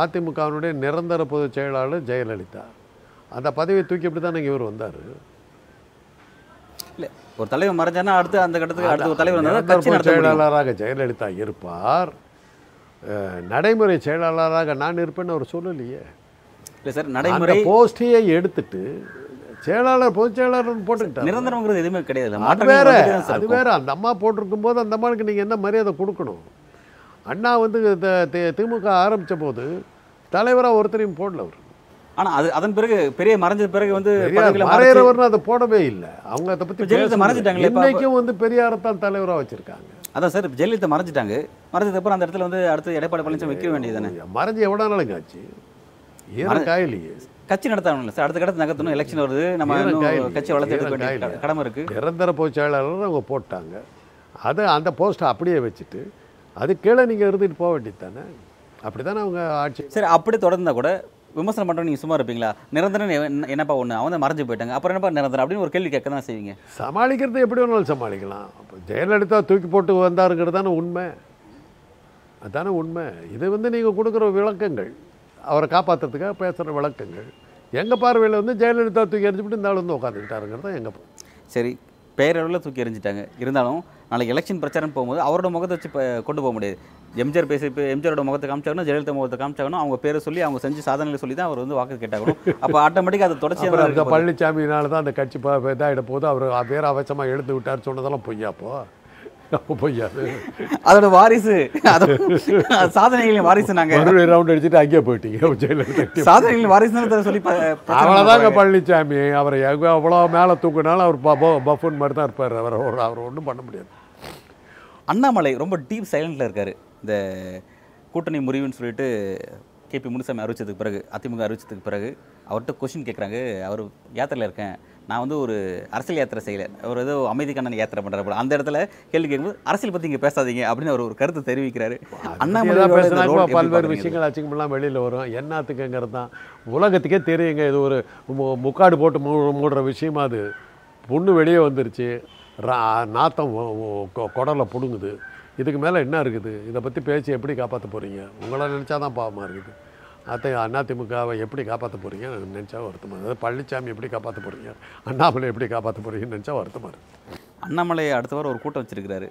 S2: அதிமுகவினுடைய நிரந்தர பொதுச் செயலாளர் ஜெயலலிதா. அந்த பதவியை தூக்கி அப்படி தான் இவர் வந்தார்
S1: இல்ல ஒரு தலைவர் மறைஞ்சானா அடுத்து அந்த கட்டத்துக்கு அடுத்த ஒரு தலைவர்.
S2: செயலாளராக ஜெயலலிதா இருப்பார் நடைமுறை செயலாளராக நான் இருப்பேன்னு அவர் சொல்லலையே
S1: இல்ல சார் நடைமுறை
S2: போஸ்டையே எடுத்துட்டு செயலாளர் பொதுச் செயலாளர் போட்டுக்கிட்டார்
S1: நிரந்தரங்கிறது எதுவுமே கிடையாது
S2: அது வேற அது. வேற அந்த அம்மா போட்டிருக்கும் போது அந்த அம்மாவுக்கு நீங்கள் என்ன மரியாதை கொடுக்கணும் அண்ணா வந்து திமுக ஆரம்பிச்ச போது தலைவராக ஒருத்தரையும் போடல அவர்
S1: ஆனா அது அதன் பிறகு பெரிய மறைஞ்ச பிறகு வந்து
S2: மறையிறவர்னு அதை போடவே இல்லை. அவங்க அதை பத்தி
S1: ஜெயலலிதா. இப்ப-
S2: இன்னைக்கும் வந்து பெரியாரை தான் தலைவரா வச்சிருக்காங்க.
S1: அதான் சார் ஜெயலலிதா மறைஞ்சிட்டாங்க. மறைஞ்சதுக்கு அப்புறம் அந்த இடத்துல வந்து அடுத்து எடப்பாடி பழனிசாமி வைக்க வேண்டியதானே
S2: மறைஞ்சு எவ்வளோ நாளுங்க ஆச்சு? ஈரம் காயிலையே.
S1: கட்சி நடத்தணும் சார். அடுத்த கட்டத்து நகர்த்தணும். எலெக்ஷன் வருது. நம்ம. கட்சி வளர்த்து எடுக்க வேண்டிய கடமை இருக்கு.
S2: நிரந்தர பொதுச் செயலாளர் அவங்க போட்டாங்க. அது அந்த போஸ்ட்டை அப்படியே வச்சுட்டு அது கீழே நீங்கள் இருந்துட்டு போக வேண்டியது தானே? அப்படி தானே அவங்க ஆட்சி
S1: சரி அப்படி தொடர்ந்தா கூட விமர்சனம் பண்றவங்க நீங்க சும்மா இருப்பீங்களா? நிரந்தரம் என்ன- என்னப்பா ஒண்ணு? அவங்க தான் மறைஞ்சு போயிட்டாங்க. அப்புறம் என்னப்பா நிரந்தரம்? அப்படின்னு ஒரு கேள்வி கேட்க தான் செய்வீங்க.
S2: சமாளிக்கிறது எப்படி வேணாலும் சமாளிக்கலாம். அப்போ ஜெயலலிதா தூக்கி போட்டு வந்தாருங்கிறது தானே உண்மை. அதானே உண்மை. இது வந்து நீங்கள் கொடுக்குற விளக்கங்கள். அவரை காப்பாற்றுறதுக்காக பேசுகிற விளக்கங்கள். எங்கள் பார்வையில் வந்து ஜெயலலிதா தூக்கி எறிஞ்சுட்டு இந்த ஆள் வந்து உட்காந்துக்கிட்டாருங்கிறது தான் எங்கள்
S1: சரி பேரளவில் தூக்கி எறிஞ்சிட்டாங்க. இருந்தாலும் நாளைக்கு எலெக்ஷன் பிரச்சாரம் போகும்போது அவரோட முகத்தை வச்சு கொண்டு போக முடியாது. எம்ஜிஆர் பேசி இப்போ எம்ஜிஆரோட முகத்தை காமிச்சாகணும் ஜெயலலிதா முகத்தை காமிச்சாகணும் அவங்க பேரை சொல்லி அவங்க செஞ்ச சாதனைகளை சொல்லி தான் அவர் வந்து வாக்கு கேட்டாகணும் அப்போ ஆட்டோமேட்டிக்காக அது தொடர்ச்சியாக.
S2: பழனிசாமினால தான் அந்த கட்சி இதாகிட போது அவர் பேர் அவசமாக எழுந்து விட்டார் சொன்னதெல்லாம் பொய்யாப்போ அப்போ? பொய்யாது
S1: அதோட வாரிசு சாதனைகளின் வாரிசு நாங்க.
S2: ரவுண்ட் அடிச்சுட்டு அங்கேயே போயிட்டீங்க
S1: சாதனைகளின் வாரிசுன்னு சொல்லி
S2: அவ்வளோதாங்க. பழனிசாமி அவரை எவ்வளோ மேலே தூக்குனாலும் அவர் பஃபூன் மாதிரி தான் இருப்பார். அவர் அவர் அவர் ஒன்றும் பண்ண முடியாது.
S1: அண்ணாமலை ரொம்ப டீப் சைலண்ட்ல இருக்காரு. இந்த கூட்டணி முறிவுன்னு சொல்லிட்டு கேபி முனுசாமி அறிவிச்சதுக்கு பிறகு அதிமுக அறிவிச்சதுக்கு பிறகு அவர்கிட்ட கொஷின் கேட்குறாங்க அவர் யாத்திரையில் இருக்கேன். நான் வந்து ஒரு அரசியல் யாத்திரை செய்யல. அவர் ஏதோ அமைதிக்கான யாத்திரை போல. அந்த இடத்துல கேள்வி கேட்கும்போது அரசியல் பத்தி இங்க பேசாதீங்க. அப்படின்னு அவர் ஒரு கருத்து தெரிவிக்கிறாரு. எப்படி
S2: பல்வேறு? விஷயங்கள் அச்சிங்கமெல்லாம் வெளியில் வரும். என்னத்துக்குங்கிறது தான். உலகத்துக்கே தெரியுங்க. இது ஒரு முக்காடு போட்டு மூடுற விஷயமா அது. பொண்ணு வெளியே வந்துருச்சு. நாத்தம் குடலில் கொ- பிடுங்குது. இதுக்கு மேலே என்ன இருக்குது? இதை பற்றி பேசி எப்படி காப்பாற்ற போகிறீங்க உங்களை நினச்சா தான் பாவமாக இருக்குது. அத்தை அதிமுகவை எப்படி காப்பாற்ற போகிறீங்க நினச்சா வருத்தமாக இருக்குது. அதாவது பழனிசாமி எப்படி காப்பாற்ற போகிறீங்க அண்ணாமலை எப்படி காப்பாற்ற போகிறீங்கன்னு நினச்சா வருத்தமாக இருக்குது.
S1: அண்ணாமலை அடுத்த வாரம் ஒரு கூட்டம் வச்சிருக்கிறாரு.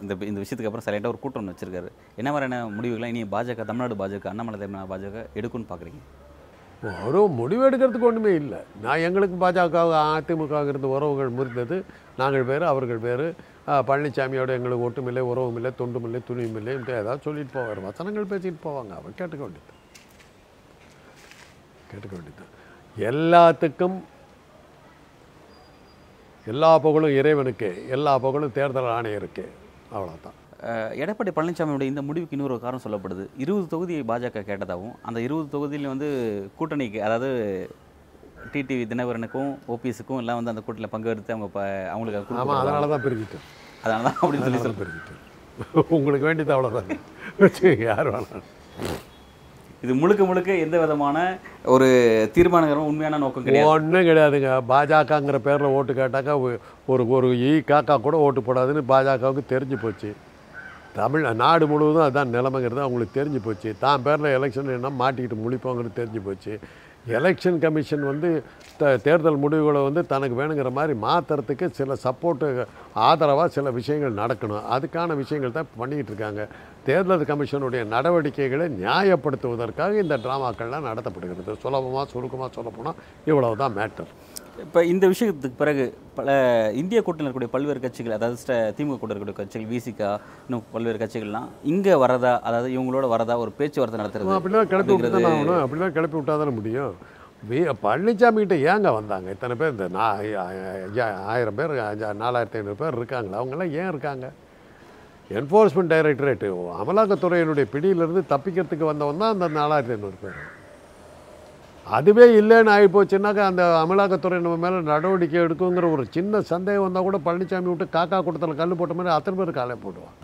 S1: இந்த இந்த விஷயத்துக்கு அப்புறம் சைலண்டாக ஒரு கூட்டம் ஒன்று வச்சிருக்காரு. என்ன மாதிரியான முடிவுகளை இனி பாஜக தமிழ்நாடு பாஜக அண்ணாமலை தமிழ்நாடு பாஜக எடுக்கும்னு பார்க்குறீங்க
S2: ஒரு முடிவு எடுக்கிறதுக்கு ஒன்றுமே இல்லை. நான் எங்களுக்கு பாஜக அதிமுகங்கிறது உறவுகள் முறிந்தது. நாங்கள் வேறு அவர்கள் வேறு. பழனிசாமியோட எங்களுக்கு ஒட்டுமில்லை உறவும் இல்லை தொண்டும் இல்லை துணியும் இல்லை இப்படி ஏதாவது சொல்லிட்டு போவார். வசனங்கள் பேசிட்டு போவாங்க. அவர் கேட்டுக்க வேண்டியது. கேட்டுக்க வேண்டியது. எல்லாத்துக்கும் எல்லா புகழும் இறைவனுக்கு எல்லா புகழும் தேர்தல் ஆணையருக்கு. அவ்வளோதான்
S1: எடப்பாடி பழனிசாமியோட இந்த முடிவுக்கு இன்னொரு காரணம் சொல்லப்படுது. இருபது தொகுதியை பாஜக கேட்டதாகவும் அந்த இருபது தொகுதியில வந்து கூட்டணிக்கு அதாவது டிடிவி தினகரனுக்கும் ஓபிஎஸ்க்கும் எல்லாம் வந்து அந்த கூட்டணியில் பங்கு எடுத்து அவங்க அவங்களுக்கு.
S2: அதனால தான் பிரிக்கிட்டேன்
S1: அதனால தான் அப்படின்னு சொல்லி
S2: பிரிக்கிட்டேன் உங்களுக்கு வேண்டியது அவ்வளோதான் யார் வேணாம்
S1: இது முழுக்க முழுக்க எந்த விதமான ஒரு தீர்மானகரமான உண்மையான நோக்கம் கிடையாது.
S2: ஒன்றும் கிடையாதுங்க. பாஜகங்கிற பேரில் ஓட்டு கேட்டாக்கா ஒரு ஒரு ஈ காக்கா கூட ஓட்டு போடாதுன்னு பாஜகவுக்கு தெரிஞ்சு போச்சு. தமிழ் நாடு முழுவதும் அதுதான் நிலைமைங்கிறது அவங்களுக்கு தெரிஞ்சு போச்சு. தான் பேரில் எலெக்ஷன் என்ன மாட்டிக்கிட்டு முழிப்போங்கிறது தெரிஞ்சு போச்சு. எலெக்ஷன் கமிஷன் வந்து த தேர்தல் முடிவுகளை வந்து தனக்கு வேணுங்கிற மாதிரி மாற்றுறதுக்கு சில சப்போர்ட்டு ஆதரவாக சில விஷயங்கள் நடக்கணும். அதுக்கான விஷயங்கள் தான் பண்ணிக்கிட்டு இருக்காங்க. தேர்தல் கமிஷனுடைய நடவடிக்கைகளை நியாயப்படுத்துவதற்காக இந்த ட்ராமாக்கள்லாம் நடத்தப்படுகிறது. சுலபமாக சுருக்கமாக சொல்லப்போனால் இவ்வளவு தான் மேட்டர்
S1: இப்போ இந்த விஷயத்துக்கு பிறகு பல இந்திய கூட்டணியில் இருக்கக்கூடிய பல்வேறு கட்சிகள் அதாவது ஸ்ட- திமுக கூட இருக்கக்கூடிய கட்சிகள் விசிகா இன்னும் பல்வேறு கட்சிகள்லாம் இங்கே வரதா அதாவது இவங்களோட வரதா ஒரு பேச்சுவார்த்தை நடத்துறது
S2: அப்படிலாம் கிளப்பி விட்டு அப்படிலாம் கிளப்பி விட்டா தானே முடியும். பழனிசாமி கிட்ட ஏங்க வந்தாங்க? இத்தனை பேர் இந்த நா ஐயா- ஆயிரம் பேர் நாலாயிரத்தி ஐநூறு பேர் இருக்காங்களா? அவங்கெல்லாம் ஏன் இருக்காங்க? என்ஃபோர்ஸ்மெண்ட் டைரக்டரேட்டு அமலாக்கத்துறையினுடைய பிடியிலிருந்து தப்பிக்கிறதுக்கு வந்தவன் தான் அந்த நாலாயிரத்தி ஐநூறு பேர். அதுவே இல்லைன்னு ஆகி போச்சுன்னாக்கா அந்த அமலாக்கத்துறை நம்ம மேலே நடவடிக்கை எடுக்குங்கிற ஒரு சின்ன சந்தேகம் வந்தால் கூட பழனிசாமி விட்டு காக்கா கூட்டத்தில் கல் போட்ட மாதிரி அத்தனை பேர் காலை போடுவான்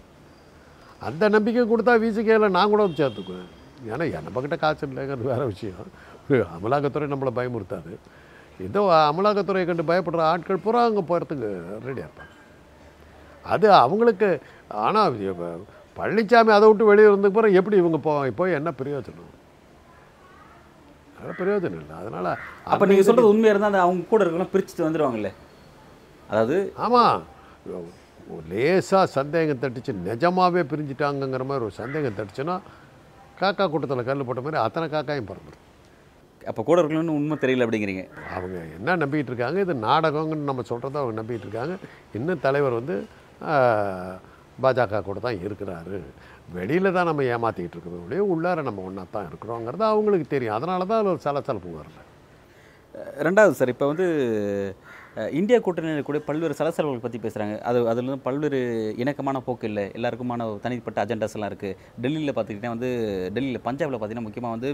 S2: அந்த நம்பிக்கை கொடுத்தா விசிகையில் நான் கூட சேர்த்துக்குவேன். ஏன்னா நம்மக்கிட்ட காசு இல்லைங்கிறது வேறு விஷயம். அமலாக்கத்துறை நம்மளை பயமுறுத்தாது. இதோ அமலாக்கத்துறையை கண்டு பயப்படுற ஆட்கள் பூரா அங்கே போகிறதுக்கு ரெடியாக இருப்பாங்க. அது அவங்களுக்கு ஆனால் பழனிசாமி அதை விட்டு வெளியே இருந்த பிறகு எப்படி இவங்க போவாங்க இப்போ என்ன பிரயோஜனம்? அதெல்லாம் பிரயோஜனம் இல்லை. அதனால்
S1: அப்போ நீங்கள் சொல்கிறது உண்மையாக இருந்தால் அந்த அவங்க கூட இருக்கலாம் பிரிச்சுட்டு வந்துடுவாங்கல்ல அதாவது
S2: ஆமாம் லேசாக சந்தேகம் தட்டுச்சு நிஜமாவே பிரிஞ்சுட்டாங்கங்கிற மாதிரி ஒரு சந்தேகம் தட்டுச்சுன்னா காக்கா கூட்டத்தில் கல் போட்ட மாதிரி அத்தனை காக்காயும் பறந்துடும்
S1: அப்போ கூட இருக்கணும்னு உண்மை தெரியல அப்படிங்கிறீங்க.
S2: அவங்க என்ன நம்பிக்கிட்டு இருக்காங்க? இது நாடகங்கன்னு நம்ம சொல்கிறத அவங்க நம்பிக்கிட்டு இருக்காங்க. இன்னும் தலைவர் வந்து பாஜக கூட தான் இருக்கிறாரு. வெளியில் தான் நம்ம ஏமாற்றிக்கிட்டு இருக்கிறோம். ஒழிய உள்ளார நம்ம ஒன்றா தான் இருக்கிறோங்கிறது அவங்களுக்கு தெரியும். அதனால தான் அதில் ஒரு சலசலப்பு வரல
S1: ரெண்டாவது சார் இப்போ வந்து இந்தியா கூட்டணியில் கூட பல்வேறு சலசலப்புகள் பற்றி பேசுகிறாங்க அது அதில் வந்து பல்வேறு இணக்கமான போக்கு இல்லை. எல்லாருக்குமான தனிப்பட்ட அஜெண்டாஸ்லாம் இருக்குது டெல்லியில் பார்த்துக்கிட்டிங்கன்னா வந்து டெல்லியில் பஞ்சாபில் பார்த்திங்கன்னா முக்கியமாக வந்து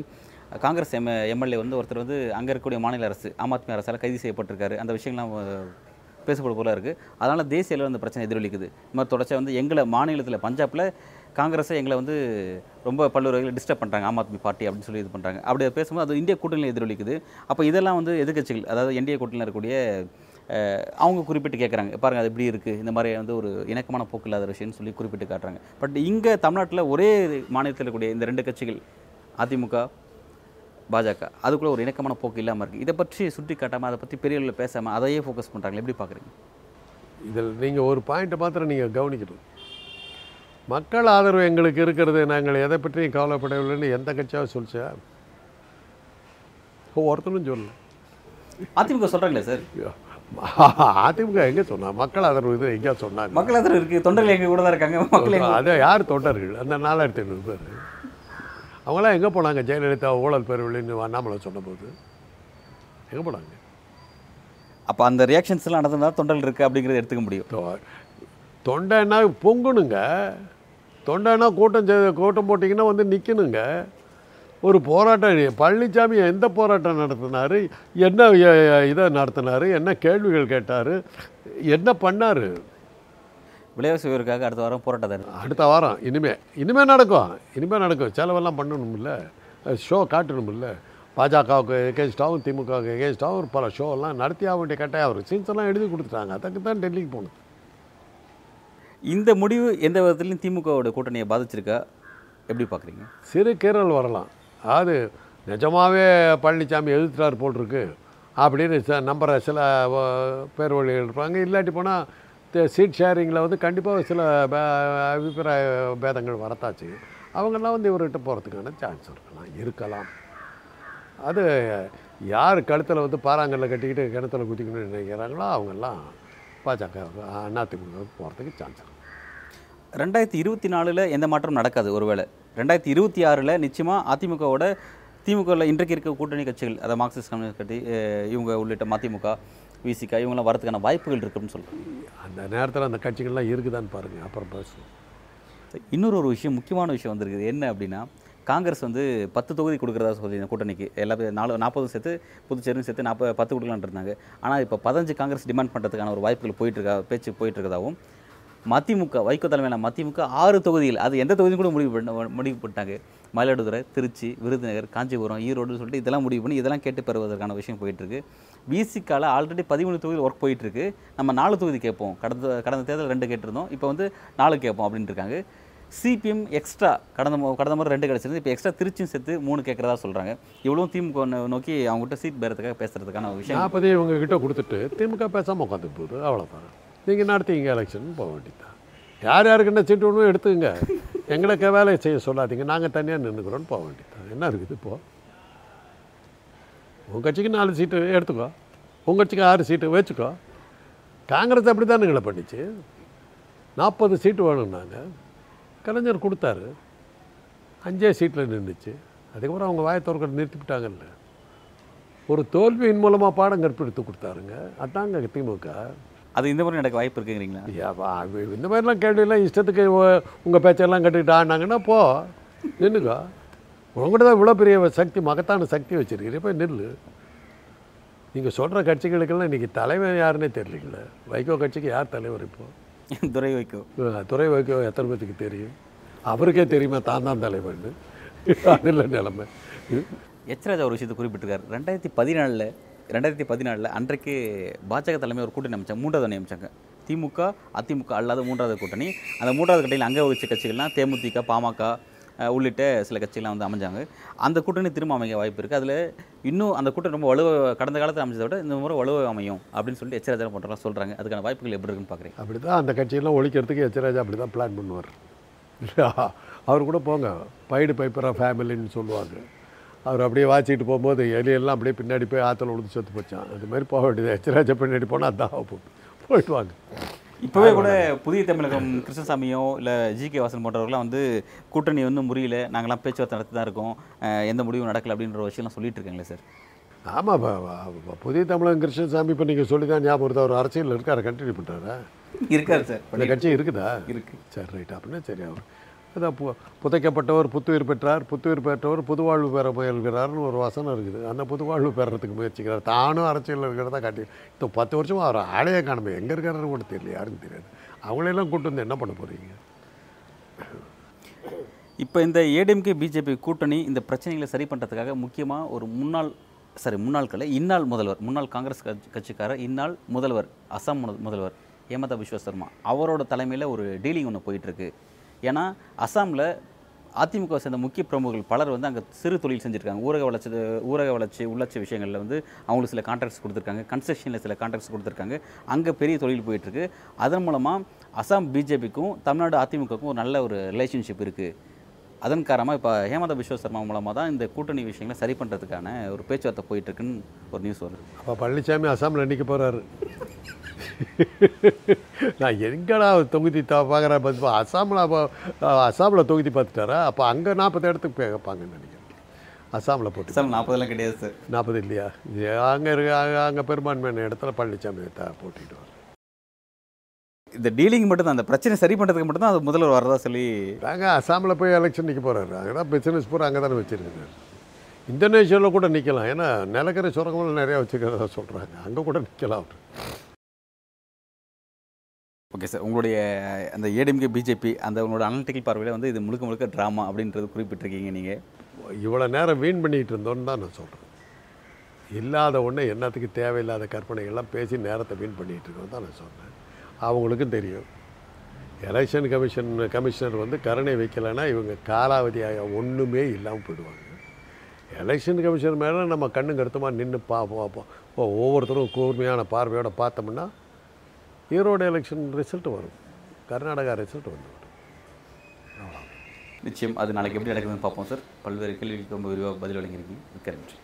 S1: காங்கிரஸ் எம் எம்எல்ஏ வந்து ஒருத்தர் வந்து அங்கே இருக்கக்கூடிய மாநில அரசு ஆம் ஆத்மி அரசால் கைது செய்யப்பட்டிருக்காரு. அந்த விஷயங்கள்லாம் அஹ், பேசப்படும் போல இருக்குது அதனால் தேசிய அளவில் அந்த பிரச்சனை எதிரொலிக்குது. இந்த மாதிரி தொடர்ச்சியாக வந்து எங்களை மாநிலத்தில் பஞ்சாபில் காங்கிரஸை எங்களை வந்து ரொம்ப பல்வேறு வகையில் டிஸ்டர்ப் பண்ணுறாங்க ஆம் ஆத்மி பார்ட்டி அப்படின்னு சொல்லி இது பண்ணுறாங்க அப்படி பேசும்போது அது இந்திய கூட்டணியில் எதிரொலிக்குது. அப்போ இதெல்லாம் வந்து எதிர்க்கட்சிகள் அதாவது என்டிஏ கூட்டணியில் இருக்கக்கூடிய அவங்க குறிப்பிட்டு கேட்குறாங்க பாருங்க அது எப்படி இருக்குது இந்த மாதிரி வந்து ஒரு இணக்கமான போக்கு இல்லாத விஷயம்னு சொல்லி குறிப்பிட்டு காட்டுறாங்க. பட் இங்கே தமிழ்நாட்டில் ஒரே மாநிலத்தில் இருக்கக்கூடிய இந்த ரெண்டு கட்சிகள் அதிமுக பாஜக அதுக்குள்ளே ஒரு இணக்கமான போக்கு இல்லாமல் இருக்குது இதை பற்றி சுட்டி காட்டாமல் அதை பற்றி பெரிய அளவில் பேசாமல் அதையே ஃபோக்கஸ் பண்ணுறாங்க எப்படி பார்க்குறீங்க
S2: இதில் நீங்கள் ஒரு பாயிண்ட்டை மாத்திரம் நீங்கள் கவனிக்கணும். மக்கள் ஆதரவு எங்களுக்கு இருக்கிறது. நாங்கள் எதை பற்றியும் கவலைப்படவில்லைன்னு எந்த கட்சியாவது சொல்லிச்சா? ஒருத்தனும் சொல்லல.
S1: அதிமுக சொல்கிறாங்களே சார்?
S2: அதிமுக எங்கே சொன்னா? மக்கள் ஆதரவு இது எங்கேயா சொன்னாங்க?
S1: மக்கள் அதில் இருக்குது தொண்டர்கள் எங்கள் கூட தான் இருக்காங்க. மக்கள் எங்க
S2: அது யார் தொண்டர்கள்? அந்த நாலாயிரத்தி ஐநூறு பேர் அவங்களாம் எங்கே போனாங்க? ஜெயலலிதா ஊழல் பெருவிழின்னு அண்ணாமலை சொன்னபோது. எங்கே போனாங்க?
S1: அப்போ அந்த ரியாக்ஷன்ஸ் எல்லாம் நடந்ததுனால தொண்டர்கள் இருக்குது அப்படிங்கிறத எடுத்துக்க முடியும்.
S2: தொண்டைன்னா பொங்கணுங்க. தொண்டைன்னா கூட்டம் கூட்டம் போட்டிங்கன்னா வந்து நிற்கணுங்க ஒரு போராட்டம் பழனிசாமி எந்த போராட்டம் நடத்தினாரு? என்ன இதை நடத்தினாரு? என்ன கேள்விகள் கேட்டார்? என்ன பண்ணார்?
S1: விலைவாசி உயர்வுக்காக அடுத்த வாரம் போராட்டம் இருக்கு.
S2: அடுத்த வாரம். இனிமே இனிமே நடக்கும். இனிமே நடக்கும். செலவெல்லாம் பண்ணணும்ல. ஷோ காட்டணும்ல. பாஜகவுக்கு எகேன்ஸ்டாகவும் திமுகவுக்கு எகேன்ஸ்டாகவும் பல ஷோ எல்லாம் நடத்தி ஆக வேண்டிய கட்டாயம். அவர் சீன்ஸ் எல்லாம் எழுதி கொடுத்துட்டாங்க. அதுக்கு தான் டெல்லிக்கு போகணும்
S1: இந்த முடிவு எந்த விதத்துலையும் திமுகவோட கூட்டணியை பாதிச்சிருக்கா? எப்படி பார்க்குறீங்க
S2: சிறு கீரல் வரலாம். அது நிஜமாகவே பழனிசாமி எதிர்த்தார் போல் இருக்கு அப்படின்னு ச நம்புகிற சில பேர் வழிகள் இருப்பாங்க இல்லாட்டி போனால் சீட் ஷேரிங்கில் வந்து கண்டிப்பாக சில பே அபிப்பிராய பேதங்கள் வரத்தாச்சு. அவங்கெல்லாம் வந்து இவர்கிட்ட போகிறதுக்கான சான்ஸ் இருக்கலாம் இருக்கலாம். அது யார் கழுத்தில் வந்து பாறாங்கல்ல கட்டிக்கிட்டு கிணத்துல குத்திக்கணும்னு நினைக்கிறாங்களோ அவங்கெல்லாம் பாஜக அதிமுக போகிறதுக்கு சான்ஸ் இருக்கு.
S1: ரெண்டாயிரத்தி இருபத்தி நாலில் எந்த மாற்றமும் நடக்காது ஒருவேளை. ரெண்டாயிரத்தி இருபத்தி ஆறில் நிச்சயமாக அதிமுகவோட திமுகவில் இன்றைக்கு இருக்க கூட்டணி கட்சிகள் அதாவது மார்க்சிஸ்ட் கம்யூனிஸ்ட் கட்சி இவங்க உள்ளிட்ட மதிமுக விசிக இவங்களாம் வரதுக்கான வாய்ப்புகள் இருக்குன்னு சொல்கிறாங்க
S2: அந்த நேரத்தில் அந்த கட்சிகள்லாம் இருக்குதான்னு பாருங்கள் அப்புறம் பேசுவோம்.
S1: இன்னொரு ஒரு விஷயம் முக்கியமான விஷயம் வந்திருக்குது. என்ன அப்படின்னா காங்கிரஸ் வந்து பத்து தொகுதி கொடுக்குறதா சொல்லி இந்த கூட்டணிக்கு. எல்லா நாலு நாற்பதும் சேர்த்து புதுச்சேரியும் சேர்த்து நாற்பது பத்து கொடுக்கலான்னு இருந்தாங்க. ஆனால் இப்போ பதினஞ்சு காங்கிரஸ் டிமாண்ட் பண்ணுறதுக்கான ஒரு வாய்ப்புகள் போயிட்டு இருக்கா பேச்சு போயிட்டு இருக்கதாகவும் மதிமுக வைகோ தலைமையிலான மதிமுக ஆறு தொகுதிகள் அது எந்த தொகுதியும் கூட முடிவு பண்ண முடிவு பண்ணிட்டாங்க. மயிலாடுதுறை திருச்சி விருதுநகர் காஞ்சிபுரம் ஈரோடுன்னு சொல்லிட்டு இதெல்லாம் முடிவு பண்ணி இதெல்லாம் கேட்டு பெறுவதற்கான விஷயம் போயிட்டு இருக்கு ஆல்ரெடி பதிமூணு தொகுதியில் ஒர்க் போயிட்டுருக்கு. நம்ம நாலு தொகுதி கேட்போம். கடந்த கடந்த தேர்தல் ரெண்டு கேட்டிருந்தோம். இப்போ வந்து நாலு கேட்போம் அப்படின்ட்டு இருக்காங்க. சிபிஎம் எக்ஸ்ட்ரா கடந்த கடந்த முறை ரெண்டு கிடச்சிருந்து இப்போ எக்ஸ்ட்ரா திருச்சியும் சேர்த்து மூணு கேட்குறதா சொல்கிறாங்க இவ்வளோ திமுக நோக்கி அவங்ககிட்ட சீட் பேரத்துக்காக பேசுறதுக்கான ஒரு விஷயம்.
S2: நாற்பதே இவங்க கிட்ட கொடுத்துட்டு திமுக பேசாமல் உட்காந்து போகுது அவ்வளோதான் நீங்கள் நடத்திங்க எலெக்ஷன் போக வேண்டியதுதான். யார் யாருக்கு என்ன சீட்டு ஒன்றும் எடுத்துங்க எங்களுக்கு வேலையை செய்ய சொல்லாதீங்க. நாங்கள் தனியாக நின்றுக்கிறோன்னு போக வேண்டியதுதான். என்ன இருக்குது இப்போது உங்கள் கட்சிக்கு நாலு சீட்டு எடுத்துக்கோ. உங்கள் கட்சிக்கு ஆறு சீட்டு வச்சுக்கோ. காங்கிரஸ் அப்படி தானுங்களை பண்ணிச்சு? நாற்பது சீட்டு வேணும்னாங்க கலைஞர் கொடுத்தாரு. அஞ்சே சீட்டில் நின்றுச்சு அதுக்கப்புறம் அவங்க வாயத்தோர்கள் திறக்க நிறுத்திவிட்டாங்கல்ல. ஒரு தோல்வியின் மூலமாக பாடம் கற்பித்து கொடுத்தாருங்க. அதாங்க திமுக.
S1: அது இந்த முறை நடக்க வாய்ப்பு இருக்குங்கிறீங்களா?
S2: இந்த மாதிரிலாம் கேள்வியெல்லாம் இஷ்டத்துக்கு உங்கள் பேச்செல்லாம் கட்டுக்கிட்டு ஆடினாங்கன்னா போ. நின்றுக்கோ உங்கள்கிட்ட தான் இவ்வளோ பெரிய சக்தி மகத்தான சக்தி வச்சிருக்கீங்க போய் நில்லு. நீங்கள் சொல்கிற கட்சிகளுக்கெல்லாம் இன்றைக்கி தலைவர் யாருன்னே தெரியலீங்களே. வைகோ கட்சிக்கு யார் தலைவர் இப்போ?
S1: துறை வைக்கோ
S2: அஹ், துரை வைகோ எத்தனை பேத்துக்கு தெரியும்? அவருக்கே தெரியுமா தான் தான் தலைவர்னு? அது இல்லை நிலைமை.
S1: எச்ராஜா ஒரு விஷயத்தை குறிப்பிட்டிருக்காரு. ரெண்டாயிரத்தி பதினாலில் ரெண்டாயிரத்தி பதினாலில் அன்றைக்கு பாஜக தலைமை ஒரு கூட்டணி அமைச்சாங்க மூன்றாவது அணி அமைச்சாங்க. திமுக அதிமுக அல்லாத மூன்றாவது கூட்டணி. அந்த மூன்றாவது கூட்டணியில் அங்கே வச்ச கட்சிகள்லாம் தேமுதிக பாமக உள்ளிட்ட சில கட்சிகள்லாம் வந்து அமைஞ்சாங்க. அந்த கூட்டணி திரும்ப அமைக்க வாய்ப்பு இருக்குது அதில் இன்னும் அந்த கூட்டணி ரொம்ப வலுவ கடந்த காலத்தில் அமைச்சதை விட இந்த முறை வலுவ அமையும் அப்படின்னு சொல்லிட்டு எச்சராஜா போன்றலாம் சொல்கிறாங்க அதுக்கான வாய்ப்புகள் எப்படி இருக்குன்னு பார்க்குறேன்
S2: அப்படி தான் அந்த கட்சியெல்லாம் ஒழிக்கிறதுக்கு எச்சராஜா அப்படி தான் பிளான் பண்ணுவார். அவர் கூட போங்க. பைடு பைப்பரா ஃபேமிலின்னு சொல்லுவாங்க. அவர் அப்படியே வாச்சிட்டு போகும்போது எலியெல்லாம் அப்படியே பின்னாடி போய் ஆற்றுல விழுந்து செத்து போச்சான். அது மாதிரி போக வேண்டியது. எச்சராஜா பின்னாடி போனால் அதான் போட்டு போயிட்டு வாங்க
S1: இப்போவே கூட புதிய தமிழகம் கிருஷ்ணசாமியோ இல்லை ஜி கே வாசன் போன்றவர்கள்லாம் வந்து கூட்டணி வந்து முறியல. நாங்களாம் பேச்சுவார்த்தை நடத்தி தான் இருக்கோம் எந்த முடிவும் நடக்கல அப்படின்ற விஷயம்லாம் சொல்லிட்டு இருக்காங்களே சார்.
S2: ஆமாம் புதிய தமிழன் கிருஷ்ணசாமி இப்போ நீங்கள் சொல்லி தான் ஞாபகம் வருது? அவர் அரசியலில் இருக்கார்? கண்டினியூ பண்ணுறாரா
S1: இருக்காரு சார்.
S2: அந்த கட்சி இருக்குதா?
S1: இருக்கு.
S2: சரி ரைட் அப்படின்னா சரி அவர் அதான் பு புதைக்கப்பட்டவர் புத்துயிர் பெற்றார் புத்துயிர் பெற்றவர் புதுவாழ்வு பெற முயல்கிறார்னு ஒரு வசனம் இருக்குது. அந்த புதுவாழ்வு பெறறதுக்கு முயற்சிக்கிறார். தானும் அரசியலில் இருக்கிறதா காட்டி இப்போ பத்து வருஷமாக அவர் ஆளையே காணுமே எங்கே இருக்காருன்னு கூட தெரியல யாருன்னு தெரியாது. அவங்களெல்லாம் கூட்டு வந்து என்ன பண்ண போகிறீங்க
S1: இப்போ இந்த ஏடிஎம்கே பிஜேபி கூட்டணி இந்த பிரச்சனைகளை சரி பண்ணுறதுக்காக முக்கியமாக ஒரு முன்னாள் சாரி முன்னாள் கலை இந்நாள் முதல்வர் முன்னாள் காங்கிரஸ் கட்சி கட்சிக்காரர் இந்நாள் முதல்வர் அசாம் முதல்வர் ஹேமதா பிஸ்வ சர்மா அவரோட தலைமையில் ஒரு டீலிங் ஒன்று போயிட்டுருக்கு ஏன்னா அசாமில் அதிமுக சேர்ந்த முக்கிய பிரமுகர்கள் பலர் வந்து அங்கே சிறு தொழில் செஞ்சுருக்காங்க. ஊரக வளர்ச்சி ஊரக வளர்ச்சி உள்ளாட்சி விஷயங்களில் வந்து அவங்களுக்கு சில கான்ட்ராக்ட்ஸ் கொடுத்துருக்காங்க. கன்ஸ்ட்ரக்ஷனில் சில கான்ட்ராக்ட்ஸ் கொடுத்துருக்காங்க. அங்கே பெரிய தொழில் போயிட்டுருக்கு. அதன் மூலமாக அசாம் பிஜேபிக்கும் தமிழ்நாடு அதிமுகவுக்கும் ஒரு நல்ல ஒரு ரிலேஷன்ஷிப் இருக்குது அதன் காரணமாக இப்போ ஹேமந்த பிஸ்வ சர்மா மூலமாக தான் இந்த கூட்டணி விஷயங்களை சரி பண்ணுறதுக்கான ஒரு பேச்சுவார்த்தை போயிட்டுருக்குன்னு ஒரு நியூஸ் வருது.
S2: அப்போ பழனிசாமி அசாமில் நிற்க போகிறாரு நான் எங்கடா தொகுதி த பார்க்குறா பார்த்து அசாமில் அப்போ அசாமில் தொகுதி பார்த்துட்டாரா? அப்போ அங்கே நாற்பது இடத்துக்கு கேட்பாங்கன்னு நினைக்கிறேன். அசாமில் போட்டு.
S1: சார் நாற்பதெல்லாம் கிடையாது சார்.
S2: நாற்பது இல்லையா? அங்கே இருக்க அங்கே பெரும்பான்மையான இடத்துல பழனிசாமி த போட்டிடுவார்.
S1: இந்த டீலிங் மட்டும் தான் அந்த பிரச்சனை சரி பண்ணுறதுக்கு மட்டும் தான் அது முதல்வர் வரதா சொல்லி
S2: நாங்க அசாமில் போய் எலெக்ஷன் நிற்க போகிறாரு அங்கே தான் பிஸ்னஸ் பூரா அங்கே தானே வச்சுருக்காரு. இந்தோனேஷியாவில் கூட நிற்கலாம் ஏன்னா நிலக்கரை சுரங்கங்கள் நிறையா வச்சுக்கிறதா சொல்கிறாங்க அங்கே கூட நிற்கலாம் அவர்.
S1: ஓகே சார் உங்களுடைய அந்த ஏடிஎம்கே பிஜேபி அந்த உங்களோட அனலிட்டிக்கல் பார்வையில் வந்து இது முழுக்க முழுக்க ட்ராமா அப்படின்றது குறிப்பிட்டிருக்கீங்க நீங்கள்
S2: இவ்வளோ நேரம் வீண் பண்ணிகிட்டு இருந்தோன்னு தான் நான் சொல்கிறேன் இல்லாத ஒன்று என்னத்துக்கு தேவையில்லாத கற்பனைகள்லாம் பேசி நேரத்தை வீண் பண்ணிகிட்டு இருக்கோம் தான் நான் சொன்னேன் அவங்களுக்கும் தெரியும். எலெக்ஷன் கமிஷன் கமிஷனர் வந்து கருணை வைக்கலைன்னா இவங்க காலாவதியாக ஒன்றுமே இல்லாமல் போயிடுவாங்க. எலெக்ஷன் கமிஷன் மேலே நம்ம கண்ணு கருத்துமாக நின்று பார்ப்போம் பார்ப்போம் இப்போ ஒவ்வொருத்தரும் கூர்மையான பார்வையோடு பார்த்தோம்னா ஈரோடு எலெக்ஷன் ரிசல்ட் வரும். கர்நாடகா ரிசல்ட் வந்துவிடும்
S1: நிச்சயம். அது நாளைக்கு எப்படி நடக்குதுன்னு பார்ப்போம் சார். பல்வேறு கேள்விகளுக்கு ரொம்ப விரிவாக பதில் வழங்கியிருக்கீங்க. மிக்க நன்றி.